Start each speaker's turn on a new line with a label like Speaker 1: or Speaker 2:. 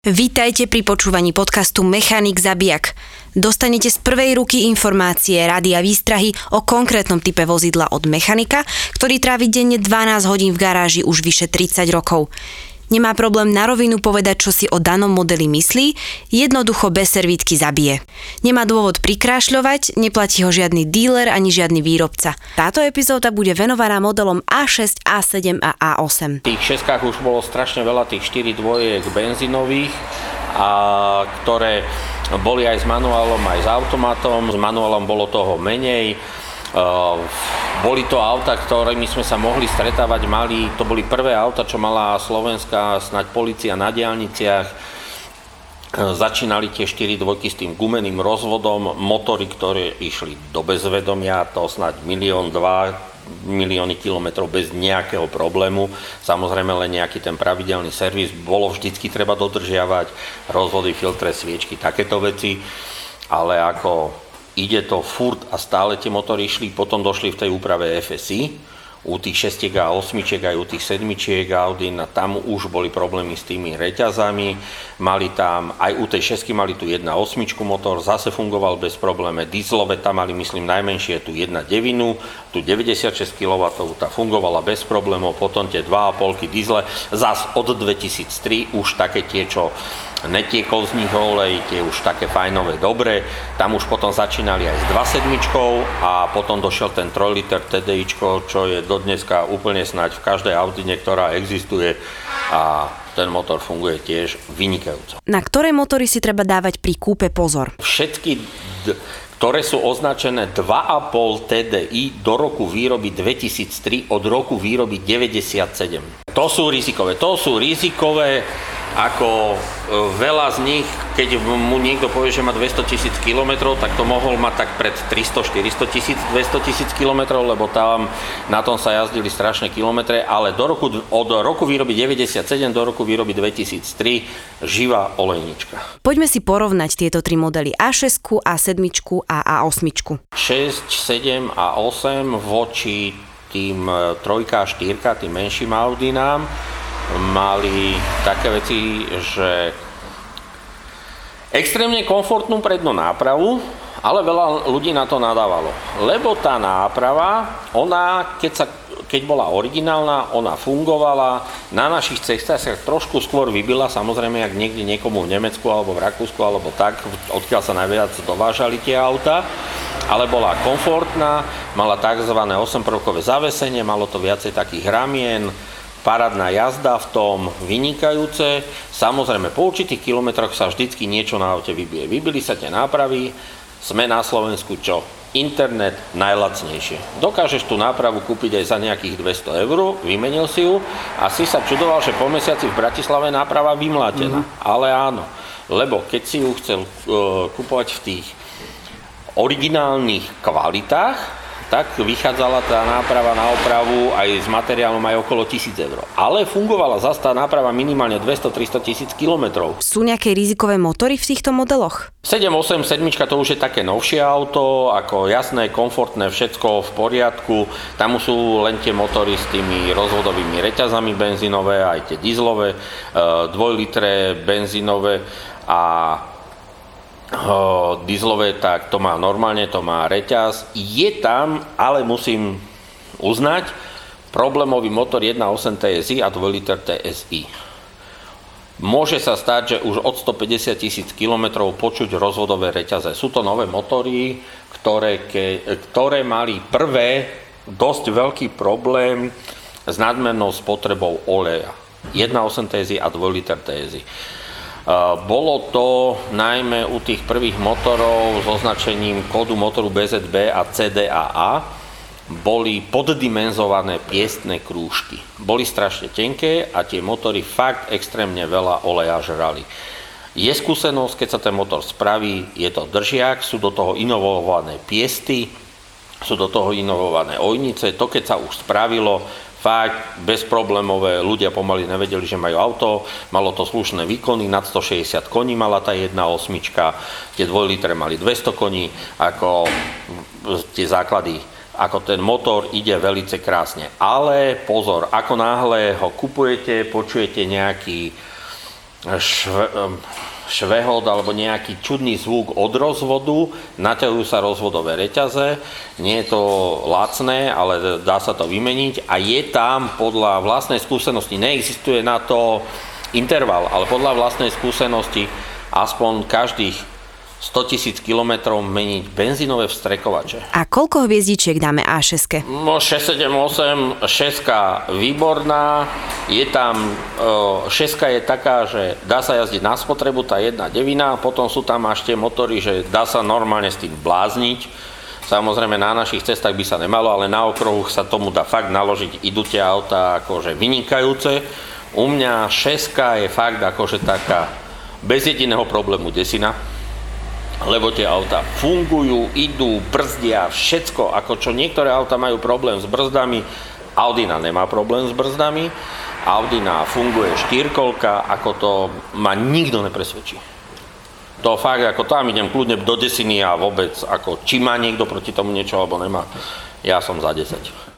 Speaker 1: Vítajte pri počúvaní podcastu Mechanik Zabijak. Dostanete z prvej ruky informácie, rady a výstrahy o konkrétnom type vozidla od mechanika, ktorý trávi denne 12 hodín v garáži už vyše 30 rokov. Nemá problém na rovinu povedať, čo si o danom modeli myslí, jednoducho bez servítky zabije. Nemá dôvod prikrášľovať, neplatí ho žiadny díler ani žiadny výrobca. Táto epizóda bude venovaná modelom A6, A7 a A8.
Speaker 2: V tých šeskách už bolo strašne veľa tých 4 dvojek benzínových, a ktoré boli aj s manuálom, aj s automatom. S manuálom bolo toho menej. Boli to auta, ktorými sme sa mohli stretávať, mali, to boli prvé auta, čo mala slovenská snať policia na diálniciach. Začínali tie 4 dvojky s tým gumeným rozvodom, motory, ktoré išli do bezvedomia, to snať milión, dva milióny kilometrov bez nejakého problému. Samozrejme len nejaký ten pravidelný servis. Bolo vždycky treba dodržiavať rozvody, filtre, sviečky, takéto veci. Ale ako ide to furt a stále tie motory išli, potom došli v tej úprave FSI, u tých 6 a 8 aj u tých 7 Audi, a tam už boli problémy s tými reťazami, mali tam, aj u tej 6 mali tu 1.8 motor, zase fungoval bez probléme, dieselové tam mali, myslím, najmenšie tu 1.9, tu 96 kW, tá fungovala bez problémov, potom tie 2.5 diesle, zase od 2003 už také tie, čo netiekol z nich olej, tie už také fajnové, dobré. Tam už potom začínali aj s 2.7 a potom došiel ten 3 liter TDI, čo je dodneska úplne snáď v každej Audine, ktorá existuje a ten motor funguje tiež vynikajúco.
Speaker 1: Na ktoré motory si treba dávať pri kúpe pozor?
Speaker 2: Všetky d- ktoré sú označené 2,5 TDI do roku výroby 2003 od roku výroby 97. To sú rizikové. To sú rizikové ako e, veľa z nich, keď mu niekto povie, že má 200 tisíc kilometrov, tak to mohol mať tak pred 300-400 tisíc, 200 tisíc kilometrov, lebo tam na tom sa jazdili strašné kilometre, ale do roku, od roku výroby 97 do roku výroby 2003 živá olejnička.
Speaker 1: Poďme si porovnať tieto tri modely A6, A7 a A8.
Speaker 2: 6, 7 a 8 voči tým e, trojka a štyrka, tým menším Audinám mali také veci, že extrémne komfortnú prednú nápravu, ale veľa ľudí na to nadávalo. Lebo tá náprava, ona, keď, sa, keď bola originálna, ona fungovala, na našich cestách sa trošku skôr vybila, samozrejme, ak niekde niekomu v Nemecku alebo v Rakúsku alebo tak, odkiaľ sa najviac dovážali tie auta, ale bola komfortná, mala tzv. 8-prvkové zavesenie, malo to viacej takých ramien, parádna jazda v tom vynikajúce. Samozrejme, po určitých kilometroch sa vždycky niečo na aute vybije. Vybili sa tie nápravy, sme na Slovensku čo? Internet najlacnejšie. Dokážeš tú nápravu kúpiť aj za nejakých 200 eur, vymenil si ju a si sa čudoval, že po mesiaci v Bratislave náprava vymlátená. Mm-hmm. Ale áno, lebo keď si ju chcel uh, kupovať v tých originálnych kvalitách, tak vychádzala tá náprava na opravu aj s materiálom aj okolo 1000 eur. Ale fungovala zase tá náprava minimálne 200-300 tisíc kilometrov.
Speaker 1: Sú nejaké rizikové motory v týchto modeloch?
Speaker 2: 787 to už je také novšie auto, ako jasné, komfortné, všetko v poriadku. Tam sú len tie motory s tými rozvodovými reťazami benzínové, aj tie dieselové, 2 e, litre benzínové a dieselové, tak to má normálne, to má reťaz. Je tam, ale musím uznať, problémový motor 1.8 TSI a 2 liter TSI. Môže sa stať, že už od 150 tisíc km počuť rozvodové reťaze. Sú to nové motory, ktoré, ke, ktoré mali prvé dosť veľký problém s nadmernou spotrebou oleja. 1.8 TSI a 2 liter TSI. Bolo to najmä u tých prvých motorov s označením kódu motoru BZB a CDAA, boli poddimenzované piestné krúžky. Boli strašne tenké a tie motory fakt extrémne veľa oleja žrali. Je skúsenosť, keď sa ten motor spraví, je to držiak, sú do toho inovované piesty, sú do toho inovované ojnice. To, keď sa už spravilo, fakt bezproblémové, ľudia pomaly nevedeli, že majú auto, malo to slušné výkony, nad 160 koní mala tá jedna osmička, tie 2 litre mali 200 koní, ako tie základy ako ten motor ide veľmi krásne. Ale pozor, ako náhle ho kupujete, počujete nejaký šve, švehod alebo nejaký čudný zvuk od rozvodu, naťahujú sa rozvodové reťaze, nie je to lacné, ale dá sa to vymeniť. A je tam podľa vlastnej skúsenosti, neexistuje na to interval, ale podľa vlastnej skúsenosti aspoň každých 100 tisíc kilometrov meniť benzínové vstrekovače.
Speaker 1: A koľko hviezdičiek dáme A6?
Speaker 2: No 6, 7, 8, 6 výborná, je tam, 6 je taká, že dá sa jazdiť na spotrebu, tá jedna devina, potom sú tam až tie motory, že dá sa normálne s tým blázniť, Samozrejme na našich cestách by sa nemalo, ale na okruhu sa tomu dá fakt naložiť, idú tie auta akože vynikajúce. U mňa 6 je fakt akože taká bez jediného problému desina lebo tie auta fungujú, idú, brzdia, všetko, ako čo niektoré auta majú problém s brzdami, Audina nemá problém s brzdami, Audina funguje štyrkolka, ako to ma nikto nepresvedčí. To fakt, ako tam idem kľudne do desiny a vôbec, ako či má niekto proti tomu niečo alebo nemá, ja som za 10.